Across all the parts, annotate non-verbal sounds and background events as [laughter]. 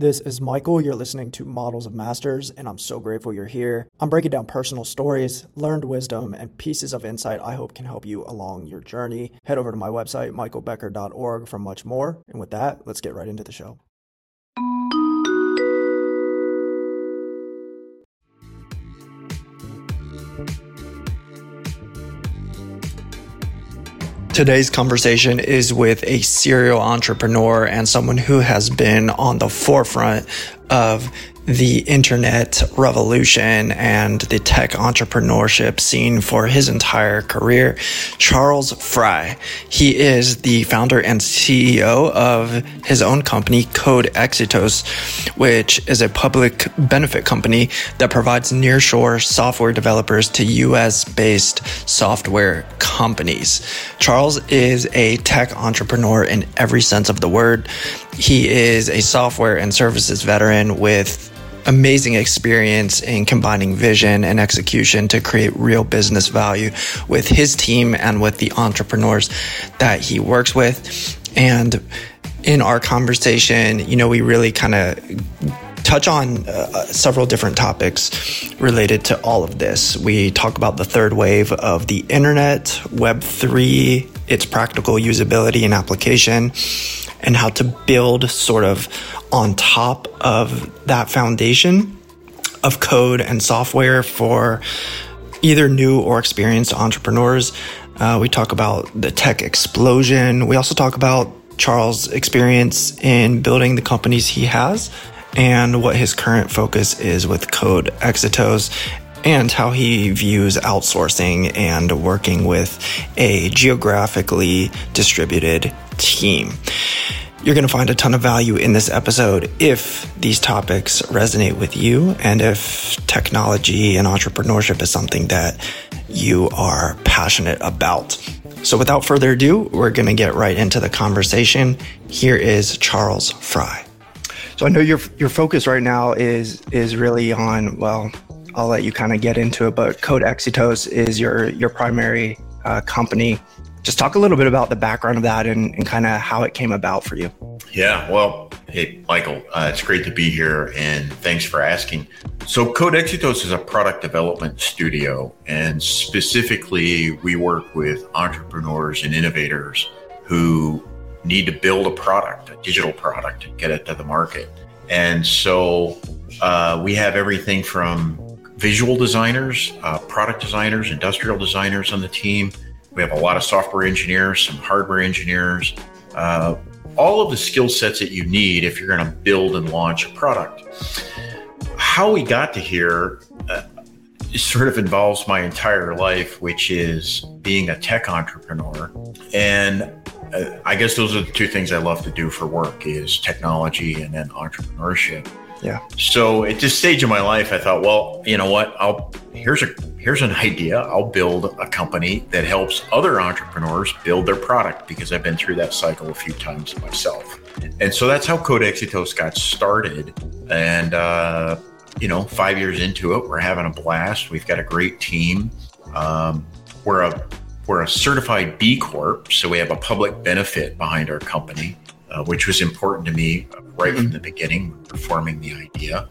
This is Michael. You're listening to Models of Masters, and I'm so grateful you're here. I'm breaking down personal stories, learned wisdom, and pieces of insight I hope can help you along your journey. Head over to my website, michaelbecker.org, for much more. And with that, let's get right into the show. Today's conversation is with a serial entrepreneur and someone who has been on the forefront of the internet revolution and the tech entrepreneurship scene for his entire career. Charles Fry. He is the founder and CEO of his own company, Code Exitos, which is a public benefit company that provides nearshore software developers to US based software companies. Charles is a tech entrepreneur in every sense of the word. He is a software and services veteran with amazing experience in combining vision and execution to create real business value with his team and with the entrepreneurs that he works with. And in our conversation, you know, we really kind of touch on uh, several different topics related to all of this. We talk about the third wave of the internet, Web3, its practical usability and application, and how to build sort of on top of that foundation of code and software for either new or experienced entrepreneurs. Uh, we talk about the tech explosion. We also talk about Charles' experience in building the companies he has and what his current focus is with Code Exitos and how he views outsourcing and working with a geographically distributed team. You're going to find a ton of value in this episode if these topics resonate with you and if technology and entrepreneurship is something that you are passionate about. So without further ado, we're going to get right into the conversation. Here is Charles Fry. So I know your your focus right now is is really on well, I'll let you kind of get into it, but Code Exitos is your your primary uh, company just talk a little bit about the background of that and, and kind of how it came about for you. Yeah, well, hey, Michael, uh, it's great to be here and thanks for asking. So, Code Exitos is a product development studio, and specifically, we work with entrepreneurs and innovators who need to build a product, a digital product, get it to the market. And so, uh, we have everything from visual designers, uh, product designers, industrial designers on the team we have a lot of software engineers, some hardware engineers, uh, all of the skill sets that you need if you're going to build and launch a product. How we got to here uh, sort of involves my entire life, which is being a tech entrepreneur. And uh, I guess those are the two things I love to do for work is technology and then entrepreneurship. Yeah. So at this stage of my life, I thought, well, you know what? I'll here's a here's an idea. I'll build a company that helps other entrepreneurs build their product because I've been through that cycle a few times myself. And so that's how Code Exitos got started. And uh, you know, five years into it, we're having a blast. We've got a great team. Um, we're a we're a certified B Corp, so we have a public benefit behind our company uh, which was important to me right from the beginning, forming the idea.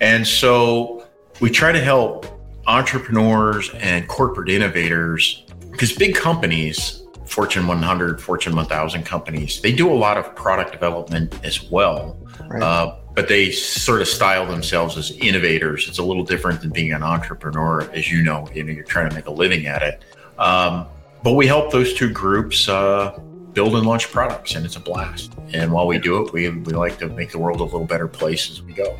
And so we try to help entrepreneurs and corporate innovators because big companies, Fortune 100, Fortune 1000 companies, they do a lot of product development as well. Right. Uh, but they sort of style themselves as innovators. It's a little different than being an entrepreneur, as you know. You know, you're trying to make a living at it. Um, but we help those two groups uh, build and launch products, and it's a blast. And while we do it, we, we like to make the world a little better place as we go.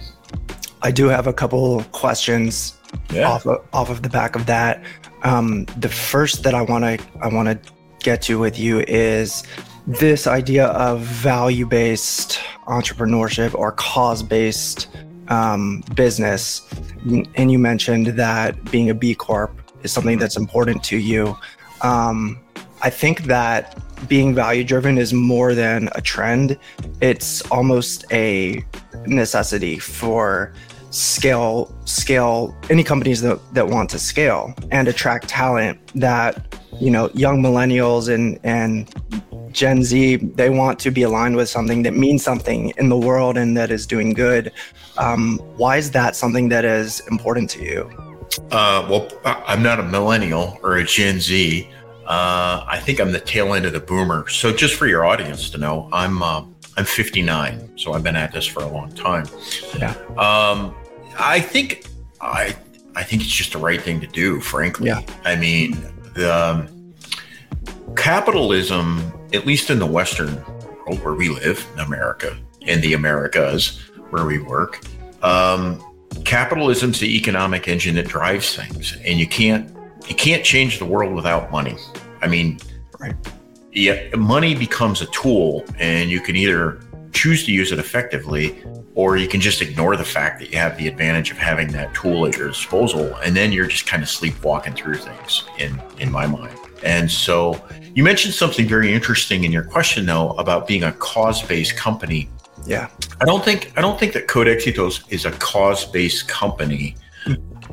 I do have a couple questions yeah. off, of, off of the back of that. Um, the first that I want to I want to get to with you is this idea of value based entrepreneurship or cause based um, business. And you mentioned that being a B Corp is something that's important to you. Um, I think that being value driven is more than a trend. It's almost a necessity for scale scale any companies that, that want to scale and attract talent that you know young millennials and and Gen Z, they want to be aligned with something that means something in the world and that is doing good. Um, why is that something that is important to you? Uh, well, I'm not a millennial or a Gen Z. Uh, I think I'm the tail end of the boomer. So, just for your audience to know, I'm uh, I'm 59, so I've been at this for a long time. Yeah. Um, I think I I think it's just the right thing to do. Frankly, yeah. I mean the um, capitalism, at least in the Western world where we live, in America, in the Americas where we work. Um, capitalism's the economic engine that drives things, and you can't you can't change the world without money. I mean, right. yeah, money becomes a tool, and you can either choose to use it effectively, or you can just ignore the fact that you have the advantage of having that tool at your disposal, and then you're just kind of sleepwalking through things. In in my mind, and so you mentioned something very interesting in your question, though, about being a cause-based company. Yeah, I don't think I don't think that Code Exitos is a cause-based company,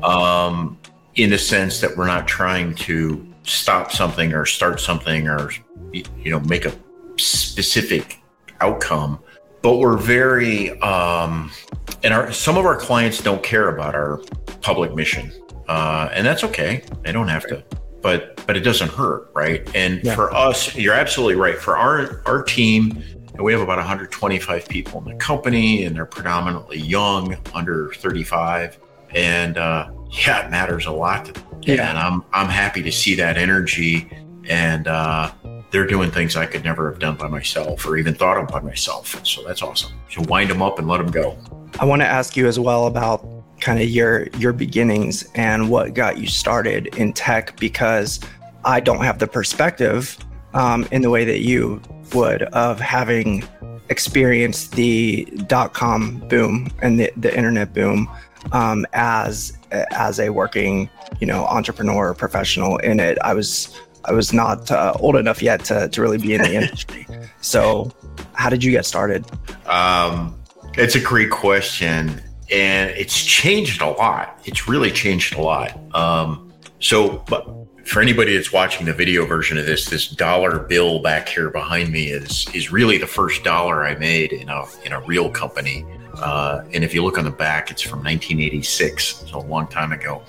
um, in the sense that we're not trying to stop something or start something or you know make a specific outcome. But we're very, um, and our some of our clients don't care about our public mission, uh, and that's okay. They don't have to but but it doesn't hurt, right? And yeah. for us, you're absolutely right. For our our team, we have about 125 people in the company, and they're predominantly young, under 35. And uh, yeah, it matters a lot. To them. Yeah. And I'm I'm happy to see that energy, and uh, they're doing things I could never have done by myself, or even thought of by myself. So that's awesome. So wind them up and let them go. I want to ask you as well about kind of your your beginnings and what got you started in tech because I don't have the perspective um, in the way that you would of having experienced the dot com boom and the, the internet boom um, as as a working you know entrepreneur professional in it. I was I was not uh, old enough yet to, to really be in the [laughs] industry. So, how did you get started? Um, it's a great question and it's changed a lot. It's really changed a lot. Um, so, but for anybody that's watching the video version of this, this dollar bill back here behind me is is really the first dollar I made in a in a real company. Uh, and if you look on the back, it's from 1986, so a long time ago.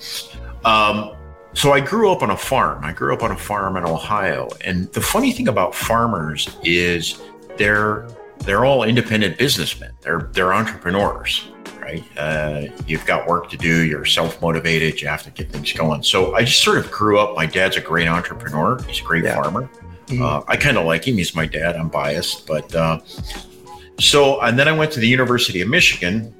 Um, so I grew up on a farm. I grew up on a farm in Ohio, and the funny thing about farmers is they're they're all independent businessmen. They're they're entrepreneurs right? Uh, you've got work to do, you're self motivated, you have to get things going. So I just sort of grew up. My dad's a great entrepreneur, he's a great yeah. farmer. Mm-hmm. Uh, I kind of like him. He's my dad. I'm biased, but uh, so and then I went to the University of Michigan,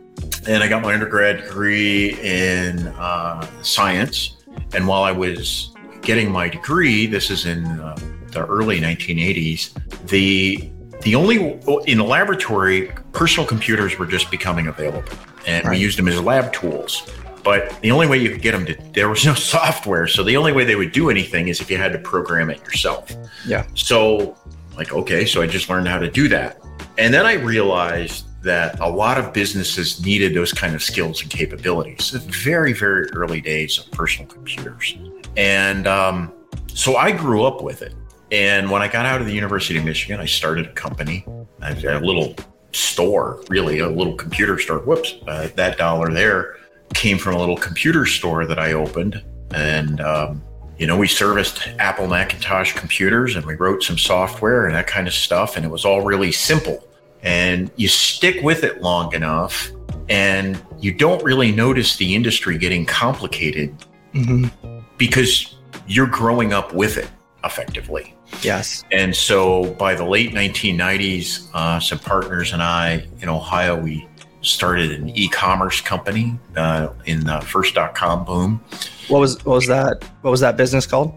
and I got my undergrad degree in uh, science. And while I was getting my degree, this is in uh, the early 1980s, the the only in the laboratory, personal computers were just becoming available and right. we used them as lab tools. But the only way you could get them to, there was no [laughs] software. So the only way they would do anything is if you had to program it yourself. Yeah. So, like, okay, so I just learned how to do that. And then I realized that a lot of businesses needed those kind of skills and capabilities. The very, very early days of personal computers. And um, so I grew up with it. And when I got out of the University of Michigan, I started a company, a little store, really, a little computer store. Whoops, uh, that dollar there came from a little computer store that I opened. And, um, you know, we serviced Apple Macintosh computers and we wrote some software and that kind of stuff. And it was all really simple. And you stick with it long enough and you don't really notice the industry getting complicated mm-hmm. because you're growing up with it effectively. Yes. And so by the late 1990s, uh, some partners and I in Ohio, we started an e-commerce company uh, in the first dot-com boom. What was what was that? What was that business called?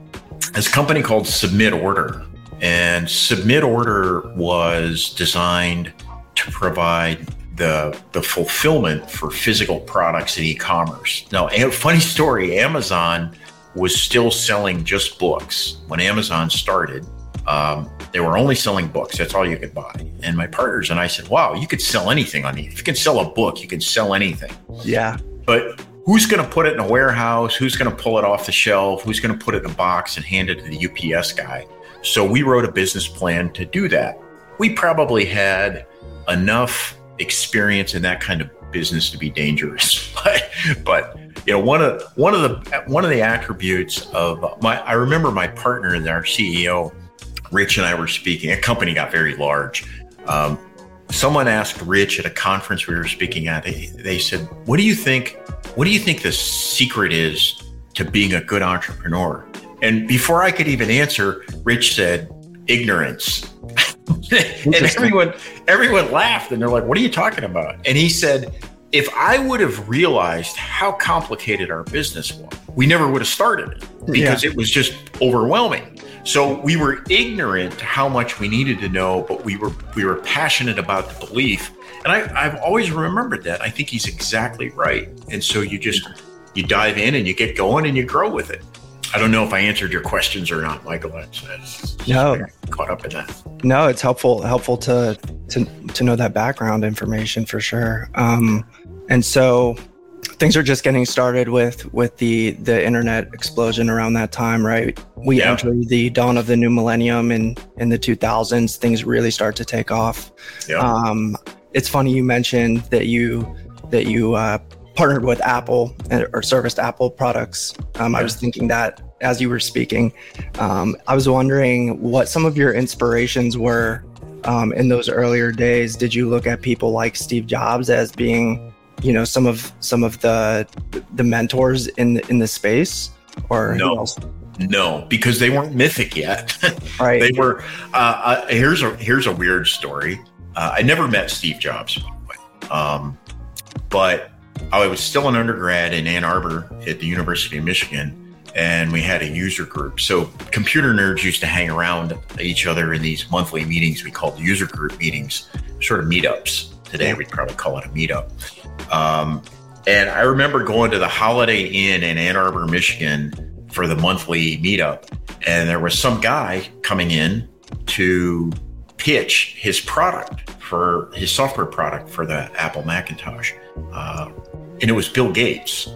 This company called Submit Order, and Submit Order was designed to provide the the fulfillment for physical products in e-commerce. Now, a funny story: Amazon was still selling just books when Amazon started. Um, they were only selling books. That's all you could buy. And my partners and I said, "Wow, you could sell anything on these. If you can sell a book, you can sell anything." Yeah. But who's going to put it in a warehouse? Who's going to pull it off the shelf? Who's going to put it in a box and hand it to the UPS guy? So we wrote a business plan to do that. We probably had enough experience in that kind of business to be dangerous, [laughs] but but you know one of one of the one of the attributes of my I remember my partner and our CEO Rich and I were speaking. A company got very large. Um, someone asked Rich at a conference we were speaking at. They, they said, "What do you think? What do you think the secret is to being a good entrepreneur?" And before I could even answer, Rich said, "Ignorance." [laughs] and everyone everyone laughed and they're like, "What are you talking about?" And he said, "If I would have realized how complicated our business was, we never would have started it because yeah. it was just overwhelming." So we were ignorant to how much we needed to know, but we were we were passionate about the belief. And I, I've always remembered that. I think he's exactly right. And so you just you dive in and you get going and you grow with it. I don't know if I answered your questions or not, Michael. That's, no, caught up in that. No, it's helpful helpful to to to know that background information for sure. Um, and so things are just getting started with with the the internet explosion around that time, right? We yeah. enter the dawn of the new millennium in in the 2000s. Things really start to take off. Yeah. Um, it's funny you mentioned that you that you uh, partnered with Apple and, or serviced Apple products. Um, yeah. I was thinking that as you were speaking. Um, I was wondering what some of your inspirations were um, in those earlier days. Did you look at people like Steve Jobs as being, you know, some of some of the the mentors in the, in the space, or no? No, because they weren't mythic yet. [laughs] right. They were. Uh, uh, here's a here's a weird story. Uh, I never met Steve Jobs, um, but I was still an undergrad in Ann Arbor at the University of Michigan and we had a user group. So computer nerds used to hang around each other in these monthly meetings we called user group meetings, sort of meetups. Today we'd probably call it a meetup. Um, and I remember going to the Holiday Inn in Ann Arbor, Michigan for the monthly meetup. And there was some guy coming in to pitch his product for his software product for the Apple Macintosh. Uh, and it was Bill Gates.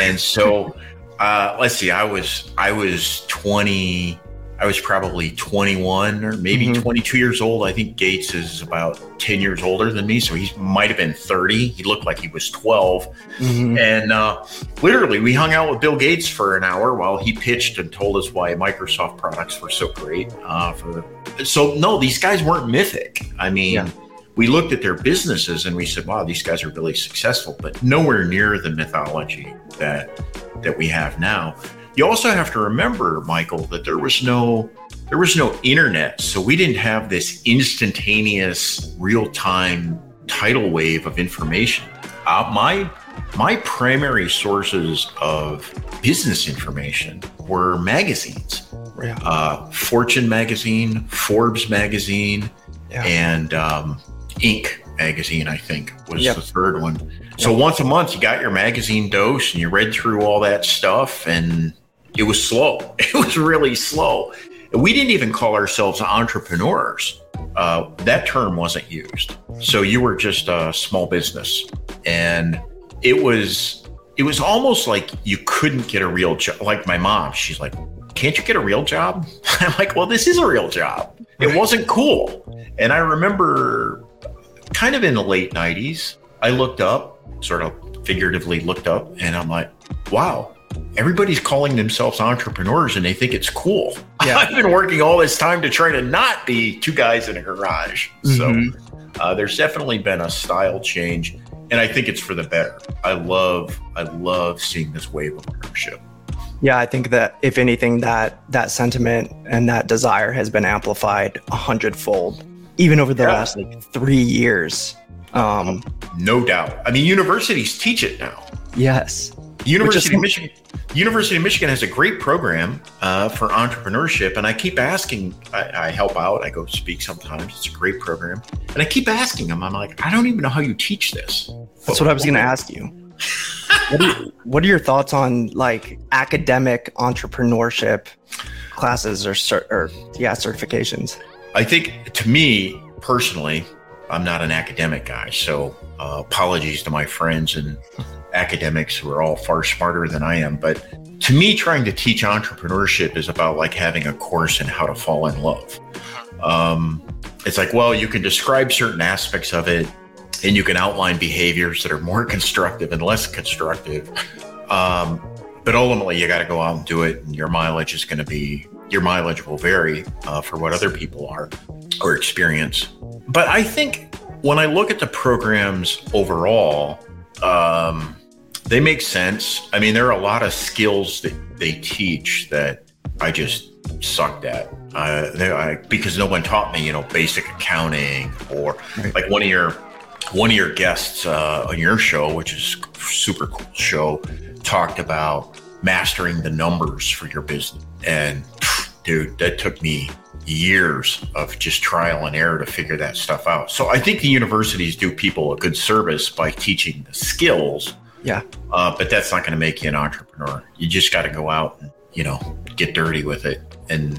And so [laughs] uh, let's see. I was I was twenty. I was probably 21 or maybe mm-hmm. 22 years old. I think Gates is about 10 years older than me, so he might have been 30. He looked like he was 12. Mm-hmm. And uh, literally, we hung out with Bill Gates for an hour while he pitched and told us why Microsoft products were so great. Uh, for so no, these guys weren't mythic. I mean. Yeah we looked at their businesses and we said, wow, these guys are really successful, but nowhere near the mythology that that we have now. You also have to remember, Michael, that there was no there was no internet, so we didn't have this instantaneous, real-time tidal wave of information. Uh, my my primary sources of business information were magazines. Yeah. Uh, Fortune magazine, Forbes magazine, yeah. and um, Inc. magazine, I think, was yep. the third one. So yep. once a month, you got your magazine dose and you read through all that stuff, and it was slow. [laughs] It was really slow. We didn't even call ourselves entrepreneurs. Uh, that term wasn't used. So you were just a small business, and it was it was almost like you couldn't get a real job. Like my mom, she's like, "Can't you get a real job?" [laughs] I'm like, "Well, this is a real job." It wasn't cool, and I remember kind of in the late 90s, I looked up, sort of figuratively looked up, and I'm like, wow, everybody's calling themselves entrepreneurs and they think it's cool. Yeah. [laughs] I've been working all this time to try to not be two guys in a garage. Mm-hmm. So uh, there's definitely been a style change, and I think it's for the better. I love, I love seeing this wave of ownership. Yeah, I think that if anything, that that sentiment and that desire has been amplified a hundredfold even over the yeah. last like three years. Um, no doubt. I mean, universities teach it now. Yes. University of Michigan. University of Michigan has a great program uh, for entrepreneurship, and I keep asking. I, I, help out. I go speak sometimes. It's a great program, and I keep asking them. I'm like, I don't even know how you teach this. That's what I was going to ask you. [laughs] what, are what are your thoughts on like academic entrepreneurship classes or, or yeah certifications? I think to me personally, I'm not an academic guy, so uh, apologies to my friends and academics who are all far smarter than I am. But to me, trying to teach entrepreneurship is about like having a course in how to fall in love. Um, it's like, well, you can describe certain aspects of it and you can outline behaviors that are more [laughs] constructive and less constructive. Um, but ultimately, you got to go out and do it, and your mileage is going to be your mileage will vary uh, for what other people are or experience. But I think when I look at the programs overall, um, they make sense. I mean, there are a lot of skills that they teach that I just sucked at. Uh, I, because no one taught me, you know, basic accounting or right. like one of your one of your guests uh, on your show, which is super cool show, talked about mastering the numbers for your business. And dude, that took me years of just trial and error to figure that stuff out. So I think the universities do people a good service by teaching the skills. Yeah. Uh, but that's not going to make you an entrepreneur. You just got to go out and, you know, get dirty with it and,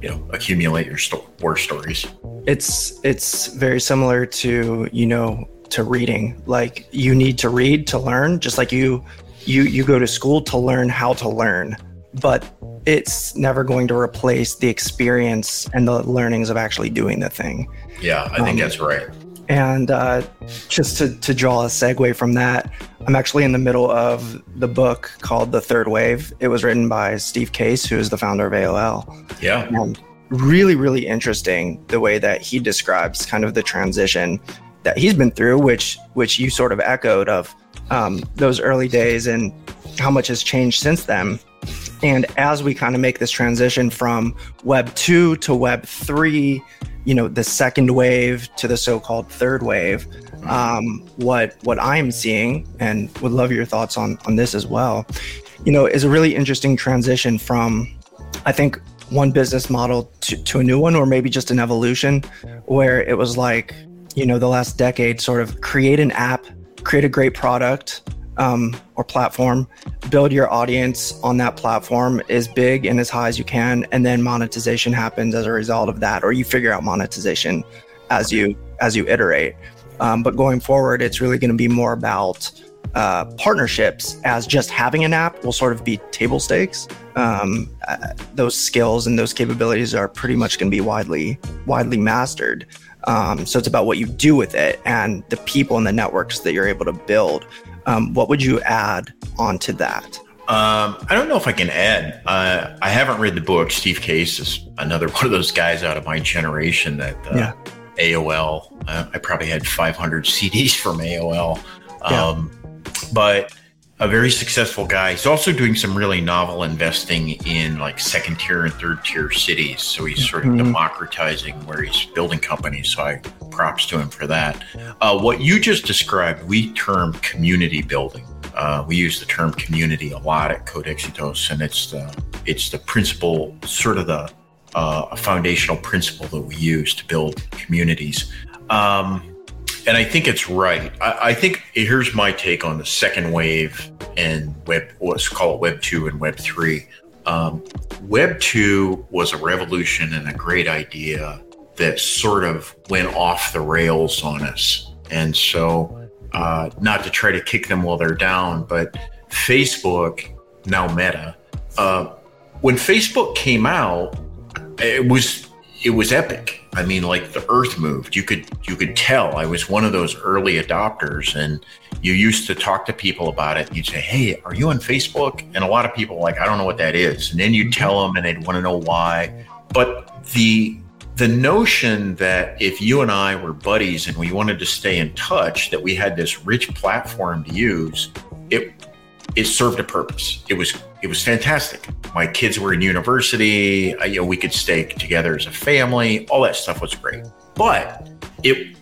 you know, accumulate your sto- war stories. It's, it's very similar to, you know, to reading. Like you need to read to learn, just like you you you go to school to learn how to learn but it's never going to replace the experience and the learnings of actually doing the thing. Yeah i think um, that's right. and uh, just to, to draw a segue from that i'm actually in the middle of the book called the third wave. It was written by steve case who is the founder of aol yeah. And really really interesting the way that he describes kind of the transition that he's been through which which you sort of echoed of um, those early days and how much has changed since then. And as we kind of make this transition from Web 2 to Web 3, you know, the second wave to the so called third wave, um, what, what I'm seeing, and would love your thoughts on, on this as well, you know, is a really interesting transition from, I think, one business model to, to a new one, or maybe just an evolution where it was like, you know, the last decade sort of create an app create a great product um, or platform, build your audience on that platform as big and as high as you can, and then monetization happens as a result of that, or you figure out monetization as you as you iterate. Um, but going forward, it's really going to be more about uh, partnerships as just having an app will sort of be table stakes. Um, uh, those skills and those capabilities are pretty much going to be widely widely mastered. Um, so it's about what you do with it and the people and the networks that you're able to build. Um, what would you add onto that? Um, I don't know if I can add. Uh, I haven't read the book. Steve Case is another [laughs] one of those guys out of my generation that uh, yeah. AOL. Uh, I probably had 500 [laughs] CDs from AOL. Um, yeah. But a very successful guy. He's also doing some really novel investing in like second tier and third tier cities. So he's sort of mm-hmm. democratizing where he's building companies. So I props to him for that. Uh, what you just described, we term community building. Uh, we use the term community a lot at Codexitos, and it's the it's the principle, sort of the uh, a foundational principle that we use to build communities. Um, and I think it's right. I, I, think here's my take on the second wave and web, let's call it Web two and Web three. Um, web two was a revolution and a great idea that sort of went off the rails on us. And so, uh, not to try to kick them while they're down, but Facebook, now Meta, uh, when Facebook came out, it was it was epic I mean, like the earth moved. You could you could tell I was one of those early adopters, and you used to talk to people about it. You'd say, "Hey, are you on Facebook?" And a lot of people like, "I don't know what that is." And then you'd tell them, and they'd want to know why. But the the notion that if you and I were buddies and we wanted to stay in touch, that we had this rich platform to use, it it served a purpose. It was it was fantastic. My kids were in university. I, you know, we could stay together as a family. All that stuff was great. But it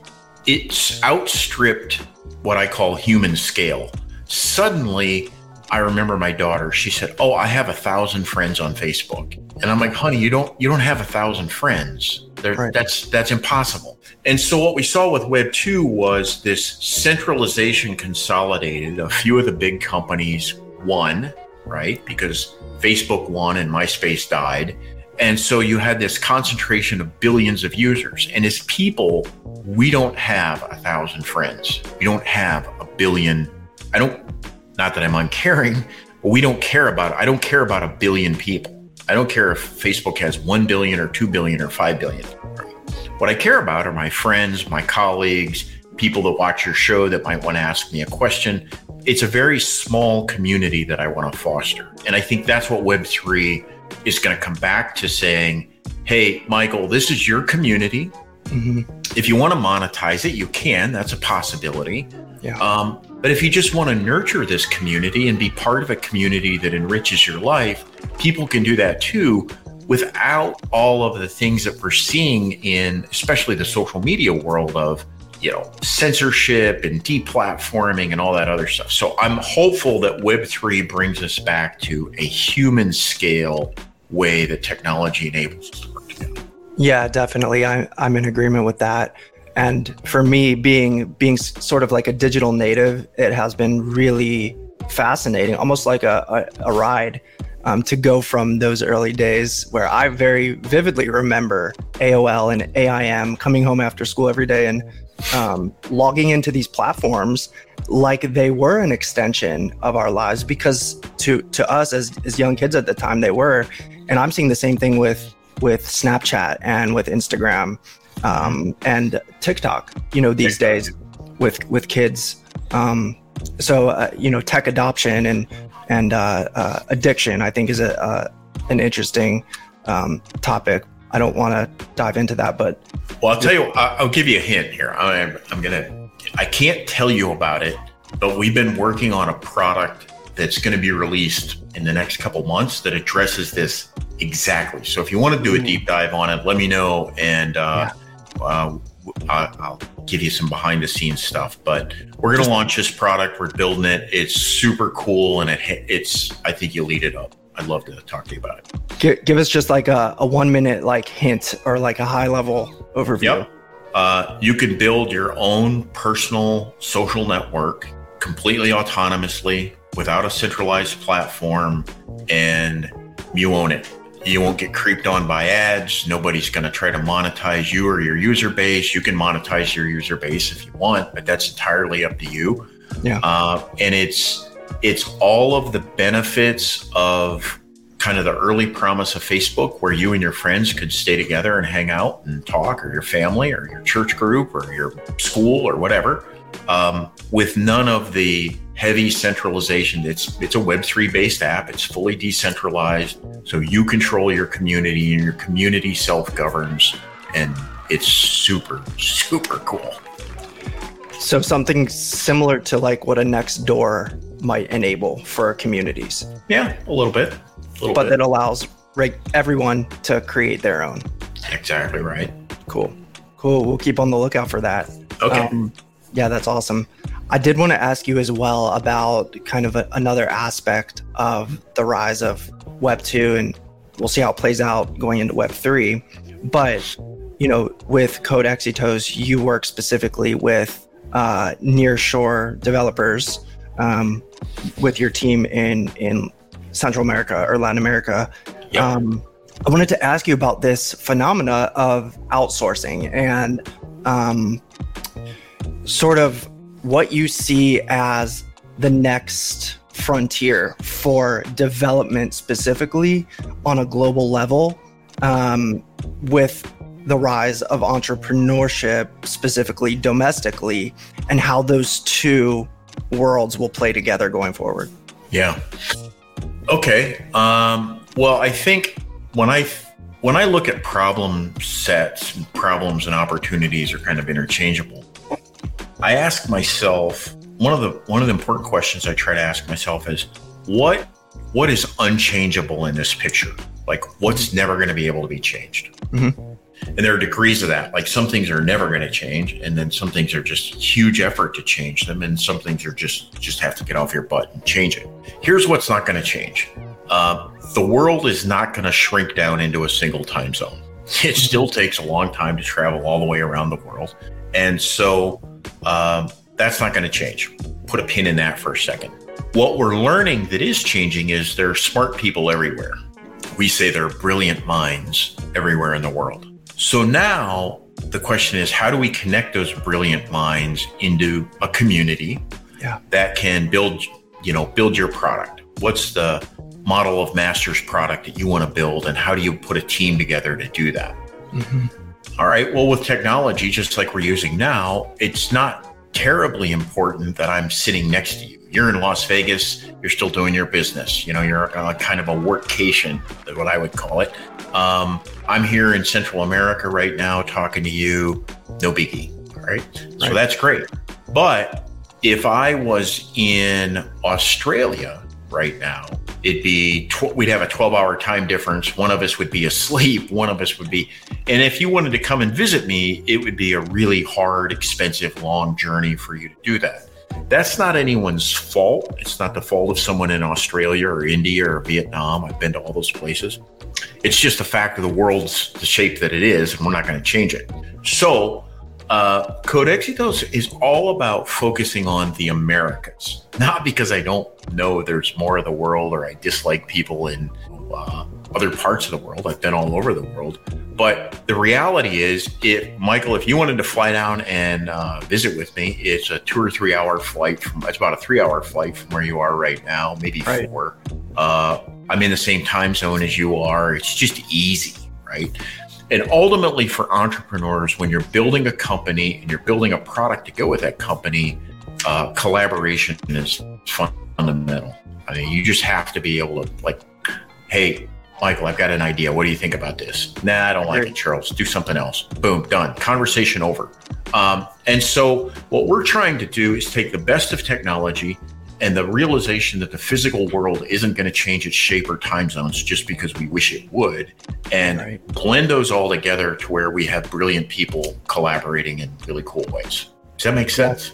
it's outstripped what I call human scale. Suddenly, I remember my daughter. She said, "Oh, I have a thousand friends on Facebook," and I'm like, "Honey, you don't you don't have a thousand friends. Right. That's that's impossible." And so what we saw with Web two was this centralization consolidated. A few of the big companies won right? Because Facebook won and MySpace died. And so you had this concentration of billions of users. And as people, we don't have a thousand friends. We don't have a billion. I don't, not that I'm uncaring, but we don't care about I don't care about a billion people. I don't care if Facebook has 1 billion or 2 billion or 5 billion. What I care about are my friends, my colleagues, people that watch your show that might want to ask me a question. It's a very small community that I want to foster. And I think that's what Web3 is going to come back to saying, hey, Michael, this is your community. Mm-hmm. If you want to monetize it, you can. That's a possibility. Yeah. Um, but if you just want to nurture this community and be part of a community that enriches your life, people can do that too without all of the things that we're seeing in especially the social media world of you know censorship and deplatforming and all that other stuff. So i'm hopeful that web3 brings us back to a human scale way that technology enables us to work together. Yeah definitely. I, i'm in agreement with that. And for me being being sort of like a digital native it has been really fascinating almost like a, a, a ride um, to go from those early days where I very vividly remember AOL and AIM coming home after school every day and um, logging into these platforms like they were an extension of our lives because to to us as, as young kids at the time they were. And i'm seeing the same thing with with snapchat and with instagram um, and tiktok you know these days with with kids. Um, so uh, you know tech adoption and and uh, uh, addiction, I think, is a uh, an interesting um, topic. I don't want to dive into that, but well, I'll tell you. I'll give you a hint here. I'm, I'm gonna. I can't tell you about it, but we've been working on a product that's going to be released in the next couple months that addresses this exactly. So if you want to do a deep dive on it, let me know, and uh, yeah. uh, I'll give you some behind the scenes stuff. But we're going to launch this product. We're building it. It's super cool, and it it's. I think you lead it up. I'd love to talk to you about it. Give, give us just like a, a one minute like hint or like a high level overview. Yep. Uh, you can build your own personal social network completely autonomously without a centralized platform, and you own it. You won't get creeped on by ads. Nobody's going to try to monetize you or your user base. You can monetize your user base if you want, but that's entirely up to you. Yeah. Uh, and it's it's all of the benefits of kind of the early promise of Facebook, where you and your friends could stay together and hang out and talk, or your family, or your church group, or your school, or whatever, um, with none of the heavy centralization. It's it's a Web3 based app. It's fully decentralized, so you control your community and your community self governs, and it's super super cool. So something similar to like what a Nextdoor might enable for communities. Yeah, a little bit. But bit. that allows right, everyone to create their own. Exactly right. Cool. Cool. We'll keep on the lookout for that. Okay. Um, yeah, that's awesome. I did want to ask you as well about kind of a, another aspect of the rise of Web 2, and we'll see how it plays out going into Web 3. But, you know, with Code Exitos, you work specifically with uh, nearshore developers um, with your team in, in Central America or Latin America. Yep. Um, I wanted to ask you about this phenomena of outsourcing and um, sort of what you see as the next frontier for development specifically on a global level um, with the rise of entrepreneurship specifically domestically and how those two worlds will play together going forward yeah okay um, well i think when i when i look at problem sets problems and opportunities are kind of interchangeable I ask myself one of the one of the important questions I try to ask myself is what what is unchangeable in this picture? Like what's never going to be able to be changed? Mm-hmm. And there are degrees of that. Like some things are never going to change, and then some things are just huge effort to change them, and some things are just just have to get off your butt and change it. Here's what's not going to change: uh, the world is not going to shrink down into a single time zone. It still takes a long time to travel all the way around the world, and so um, that's not going to change. Put a pin in that for a second. What we're learning that is changing is there are smart people everywhere. We say there are brilliant minds everywhere in the world. So now the question is how do we connect those brilliant minds into a community yeah. that can build, you know, build your product? what's the model of master's product that you want to build and how do you put a team together to do that mm-hmm. All right well with technology just like we're using now it's not terribly important that i'm sitting next to you you're in las vegas you're still doing your business. You know you're a kind of a workcation what i would call it. Um, i'm here in central america right now talking to you. No biggie all right, right. so that's great. But if i was in australia right now it'd be tw- we'd have a 12 hour time difference. One of us would be asleep one of us would be and if you wanted to come and visit me it would be a really hard expensive long journey for you to do that that's not anyone's fault. It's not the fault of someone in australia or india or vietnam. I've been to all those places. It's just the fact of the world's the shape that it is and we're not going to change it. So uh, Codexitos is all about focusing on the Americas, not because I don't know there's more of the world or I dislike people in uh, other parts of the world. I've been all over the world. But the reality is, if Michael, if you wanted to fly down and uh, visit with me, it's a two or three hour flight from. It's about a three hour flight from where you are right now, maybe right. four. Uh, I'm in the same time zone as you are. It's just easy, right? And ultimately, for entrepreneurs, when you're building a company and you're building a product to go with that company, uh, collaboration is fundamental. I mean, you just have to be able to, like, hey, Michael, I've got an idea. What do you think about this? Nah, I don't like it, Charles. Do something else. Boom, done. Conversation over. Um, and so, what we're trying to do is take the best of technology and the realization that the physical world isn't going to change its shape or time zones just because we wish it would and right. blend those all together to where we have brilliant people collaborating in really cool ways does that make sense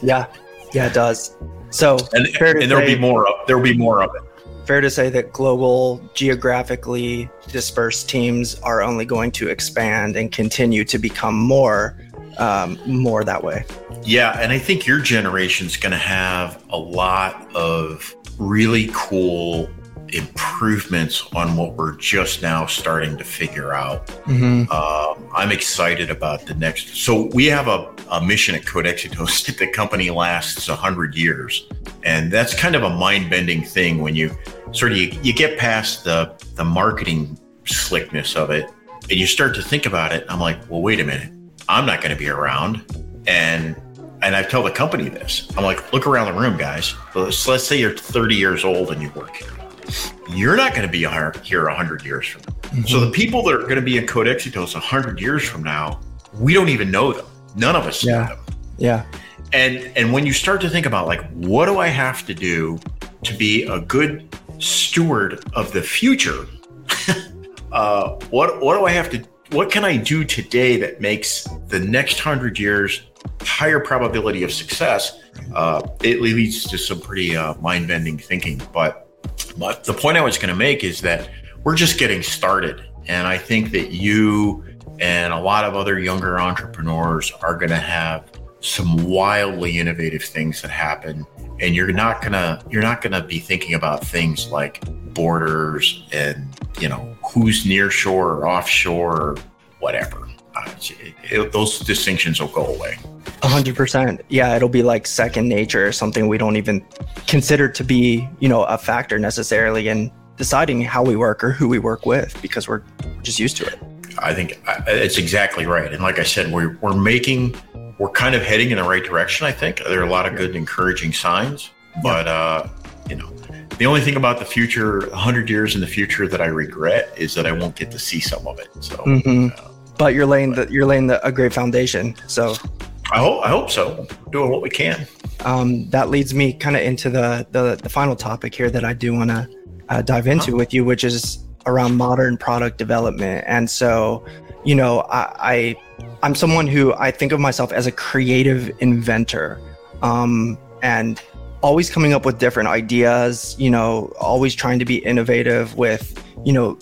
yeah yeah it does so and, and there'll be more of there'll be more of it fair to say that global geographically dispersed teams are only going to expand and continue to become more um, more that way. Yeah, and I think your generation's going to have a lot of really cool improvements on what we're just now starting to figure out. Mm-hmm. Um, I'm excited about the next. So we have a, a mission at Codexitos [laughs] that the company lasts 100 years. And that's kind of a mind bending thing when you sort of you, you get past the, the marketing slickness of it and you start to think about it. I'm like, well, wait a minute I'm not going to be around. And and I tell the company this. I'm like, look around the room, guys. Let's, let's say you're 30 years old and you work here. You're not going to be here 100 years from now. Mm-hmm. So the people that are going to be in Codexitos 100 years from now, we don't even know them. None of us yeah. know them. Yeah. And and when you start to think about like, what do I have to do to be a good steward of the future? [laughs] uh, what what do I have to what can I do today that makes the next hundred years higher probability of success? Uh, it leads to some pretty uh, mind bending thinking. But, but the point I was going to make is that we're just getting started. And I think that you and a lot of other younger entrepreneurs are going to have some wildly innovative things that happen and you're not going to you're not going to be thinking about things like borders and you know who's near shore or offshore or whatever. It, it, those distinctions will go away. A hundred percent. Yeah, it'll be like second nature, or something we don't even consider to be, you know, a factor necessarily in deciding how we work or who we work with because we're just used to it. I think it's exactly right. And like I said, we're we're making we're kind of heading in the right direction. I think there are a lot of good, encouraging signs, but uh, you know, the only thing about the future, 100 years in the future, that I regret is that I won't get to see some of it. So, mm-hmm. uh, but you're laying the, you're laying the, a great foundation. So, I hope I hope so. Doing what we can. Um, that leads me kind of into the, the, the final topic here that I do want to uh, dive into huh? with you, which is around modern product development. And so, you know, I, I I'm someone who I think of myself as a creative inventor. Um, and always coming up with different ideas, you know, always trying to be innovative with, you know,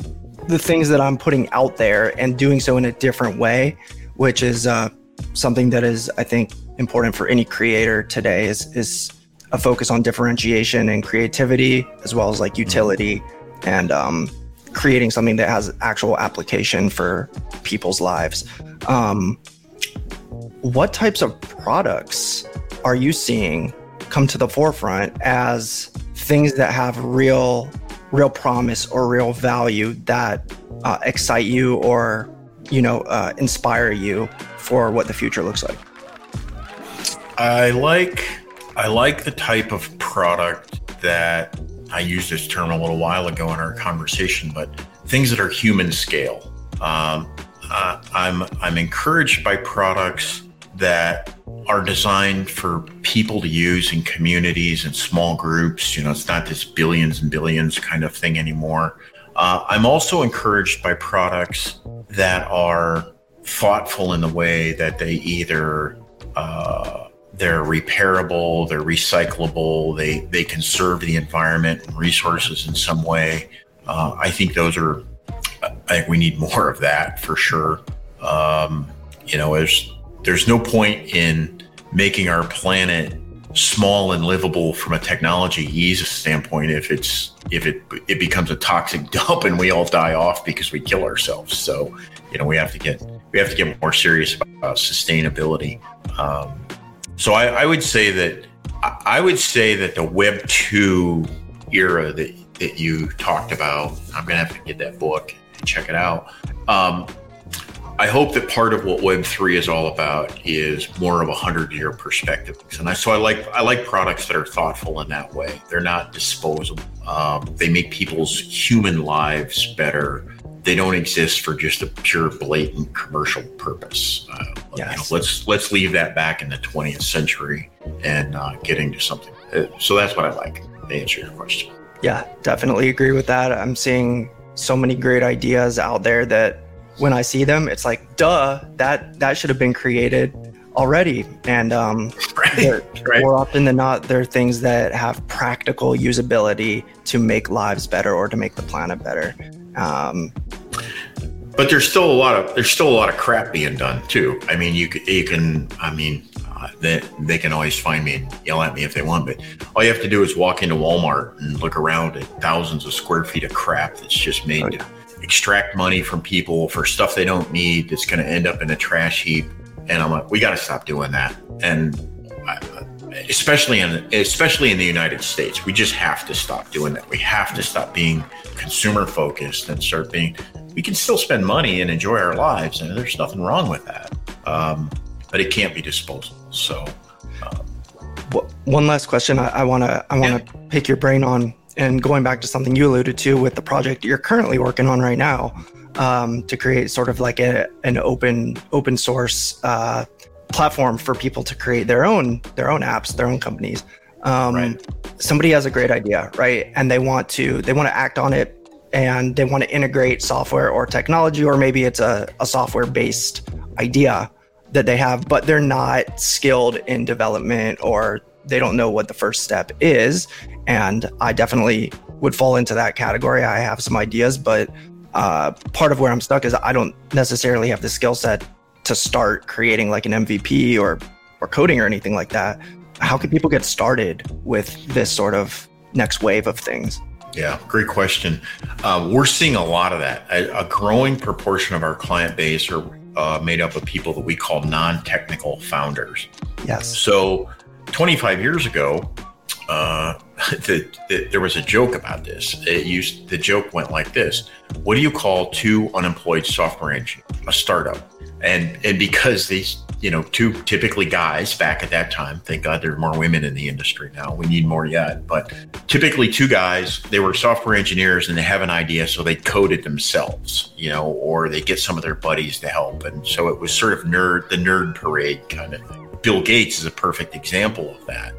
the things that I'm putting out there and doing so in a different way, which is uh, something that is, I think, important for any creator today is, is a focus on differentiation and creativity, as well as like utility and um, creating something that has actual application for people's lives. Um, what types of products are you seeing come to the forefront as things that have real real promise or real value that uh, excite you or you know uh, inspire you for what the future looks like? I like i like the type of product that i used this term a little while ago in our conversation but things that are human scale. Um, uh, i'm i'm encouraged by products that are designed for people to use in communities and small groups. You know, it's not this billions and billions kind of thing anymore. Uh, I'm also encouraged by products that are thoughtful in the way that they either uh, they're repairable, they're recyclable, they they conserve the environment and resources in some way. Uh, I think those are. I think we need more of that for sure. Um, you know, as there's no point in making our planet small and livable from a technology ease standpoint if it's if it it becomes a toxic [laughs] dump and we all die off because we kill ourselves. So you know we have to get we have to get more serious about sustainability. Um, so I, I, would say that I would say that the web 2 era that that you talked about i'm gonna have to get that book and check it out. Um, I hope that part of what Web three is all about is more of a hundred year perspective, and I, so I like I like products that are thoughtful in that way. They're not disposable. Um, they make people's human lives better. They don't exist for just a pure, blatant commercial purpose. Uh, yes. You know, let's let's leave that back in the 20th century and uh, get into something. Uh, so that's what I like. To answer your question. Yeah, definitely agree with that. I'm seeing so many great ideas out there that when I see them, it's like, duh, that that should have been created already. And um, [laughs] right, right. more often than not, there are things that have practical usability to make lives better or to make the planet better. Um, but there's still a lot of there's still a lot of crap being done too. I mean, you you can I mean uh, they, they can always find me and yell at me if they want, but all you have to do is walk into Walmart and look around at thousands of square feet of crap that's just made okay. to extract money from people for stuff they don't need that's going to end up in a trash heap. And I'm like, we got to stop doing that. And especially in especially in the United States, we just have to stop doing that. We have to stop being consumer focused and start being. We can still spend money and enjoy our lives, and there's nothing wrong with that. Um, but it can't be disposable. So. Um, one last question I want to I want to yeah. pick your brain on and going back to something you alluded to with the project you're currently working on right now um, to create sort of like a, an open open source uh, platform for people to create their own their own apps their own companies um, right. somebody has a great idea right and they want to they want to act on it and they want to integrate software or technology or maybe it's a, a software based idea that they have but they're not skilled in development or they don't know what the first step is. And I definitely would fall into that category. I have some ideas, but uh, part of where I'm stuck is I don't necessarily have the skill set to start creating like an MVP or or coding or anything like that. How can people get started with this sort of next wave of things? Yeah, great question. Uh, we're seeing a lot of that. A, a, growing proportion of our client base are uh, made up of people that we call non-technical founders. Yes. So 25 years ago, uh, [laughs] the, the, there was a joke about this. It used the joke went like this: What do you call two unemployed software engineers? A startup. And and because these, you know, two typically guys back at that time. Thank God there are more women in the industry now. We need more yet. But typically two guys. They were software engineers and they have an idea, so they code it themselves, you know, or they get some of their buddies to help. And so it was sort of nerd the nerd parade kind of thing. Bill Gates is a perfect example of that.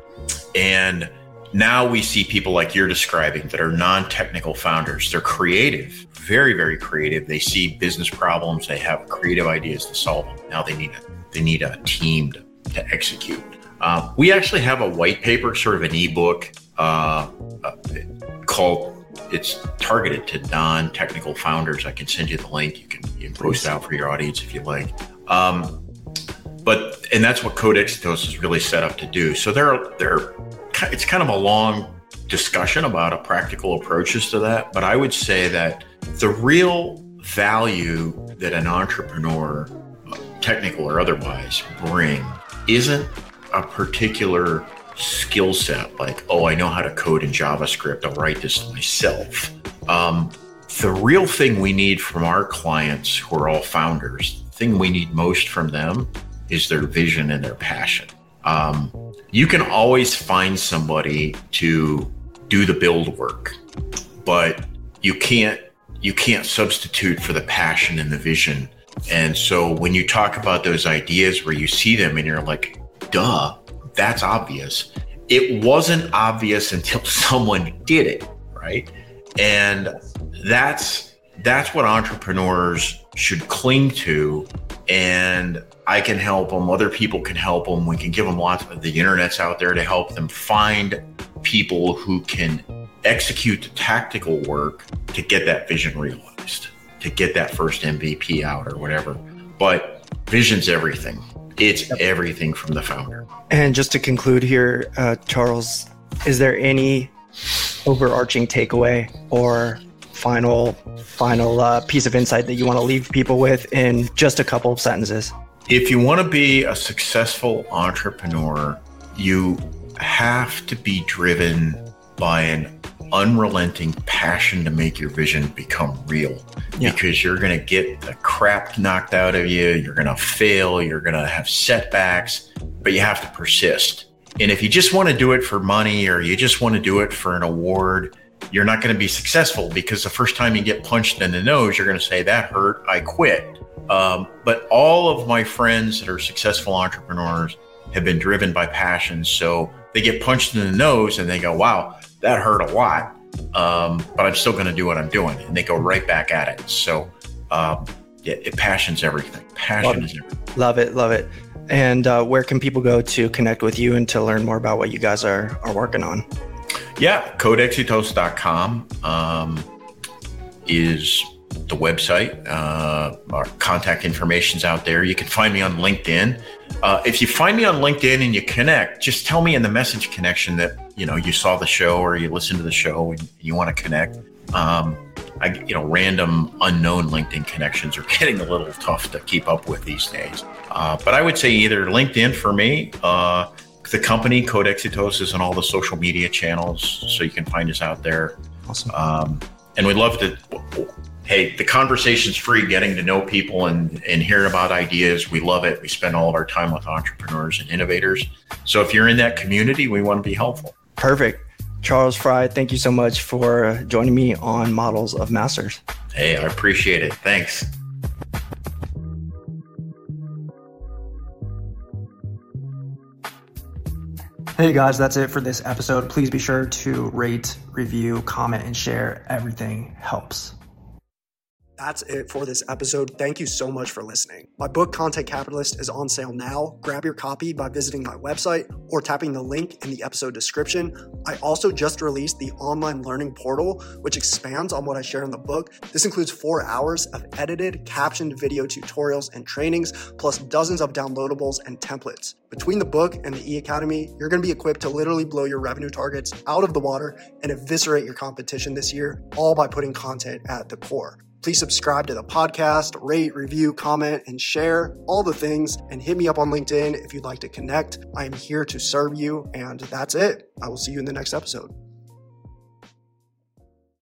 And now we see people like you're describing that are non technical founders. They're creative, very, very creative. They see business problems, they have creative ideas to solve them. Now they need a, they need a team to, to execute. Uh, we actually have a white paper, sort of an ebook uh, uh, called it's targeted to non-technical founders. I can send you the link. You can, you can post it out for your audience if you like. Um, but and that's what Code Exitos is really set up to do. So there, there, it's kind of a long discussion about a practical approaches to that. But I would say that the real value that an entrepreneur, technical or otherwise, bring isn't a particular skill set, like, oh, I know how to code in JavaScript, I'll write this myself. Um, the real thing we need from our clients who are all founders, the thing we need most from them is their vision and their passion. Um, you can always find somebody to do the build work, but you can't you can't substitute for the passion and the vision. And so when you talk about those ideas where you see them and you're like, duh, that's obvious. It wasn't obvious until [laughs] someone did it, right? And that's that's what entrepreneurs should cling to and I can help them. Other people can help them. We can give them lots of the internet's out there to help them find people who can execute the tactical work to get that vision realized, to get that first MVP out or whatever. But vision's everything. It's everything from the founder. And just to conclude here, uh, Charles, is there any overarching takeaway or final final uh, piece of insight that you want to leave people with in just a couple of sentences? If you want to be a successful entrepreneur, you have to be driven by an unrelenting passion to make your vision become real yeah. because you're going to get the crap knocked out of you. You're going to fail. You're going to have setbacks, but you have to persist. And if you just want to do it for money or you just want to do it for an award, you're not going to be successful because the first time you get punched in the nose, you're going to say, That hurt, I quit. Um, but all of my friends that are successful entrepreneurs have been driven by passion. So they get punched in the nose and they go, Wow, that hurt a lot. Um, but I'm still going to do what I'm doing. And they go right back at it. So, um, yeah, it, passion's everything. Passion love is everything. Love it. Love it. And uh, where can people go to connect with you and to learn more about what you guys are, are working on? Yeah, codexitos.com um, is the website. Uh, our contact information's out there. You can find me on LinkedIn. Uh, if you find me on LinkedIn and you connect, just tell me in the message connection that you know you saw the show or you listened to the show and you want to connect. Um, I, you know, random unknown LinkedIn connections are [laughs] getting a little tough to keep up with these days. Uh, but I would say either LinkedIn for me, uh, the company Code Exitos is on all the social media channels, so you can find us out there. Awesome. Um, and we'd love to. Hey, the conversation's free. Getting to know people and and hearing about ideas, we love it. We spend all of our time with entrepreneurs and innovators. So if you're in that community, we want to be helpful. Perfect. Charles Fry, thank you so much for joining me on Models of Masters. Hey, I appreciate it. Thanks. Hey guys, that's it for this episode. Please be sure to rate, review, comment, and share. Everything helps. That's it for this episode. Thank you so much for listening. My book, Content Capitalist, is on sale now. Grab your copy by visiting my website or tapping the link in the episode description. I also just released the online learning portal, which expands on what I share in the book. This includes four hours of edited, captioned video tutorials and trainings, plus dozens of downloadables and templates. Between the book and the e Academy, you're going to be equipped to literally blow your revenue targets out of the water and eviscerate your competition this year, all by putting content at the core. Please subscribe to the podcast, rate, review, comment, and share all the things. And hit me up on LinkedIn if you'd like to connect. I am here to serve you. And that's it. I will see you in the next episode.